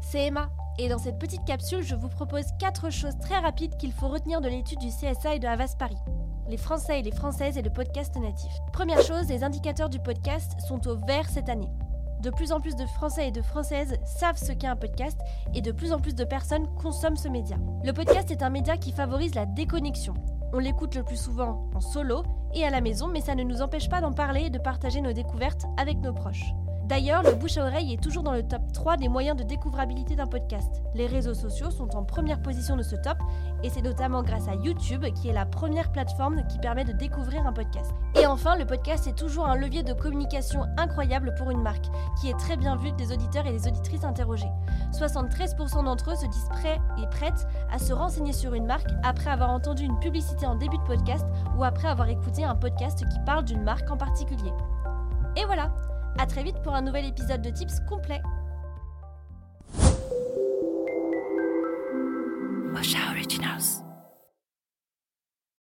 c'est Emma. Et dans cette petite capsule, je vous propose 4 choses très rapides qu'il faut retenir de l'étude du CSA et de Havas Paris. Les Français et les Françaises et le podcast natif. Première chose, les indicateurs du podcast sont au vert cette année. De plus en plus de Français et de Françaises savent ce qu'est un podcast et de plus en plus de personnes consomment ce média. Le podcast est un média qui favorise la déconnexion. On l'écoute le plus souvent en solo et à la maison, mais ça ne nous empêche pas d'en parler et de partager nos découvertes avec nos proches. D'ailleurs, le bouche à oreille est toujours dans le top 3 des moyens de découvrabilité d'un podcast. Les réseaux sociaux sont en première position de ce top et c'est notamment grâce à YouTube qui est la première plateforme qui permet de découvrir un podcast. Et enfin, le podcast est toujours un levier de communication incroyable pour une marque qui est très bien vue des auditeurs et des auditrices interrogés. 73% d'entre eux se disent prêts et prêtes à se renseigner sur une marque après avoir entendu une publicité en début de podcast ou après avoir écouté un podcast qui parle d'une marque en particulier. Et voilà, à très vite pour un nouvel épisode de Tips complet.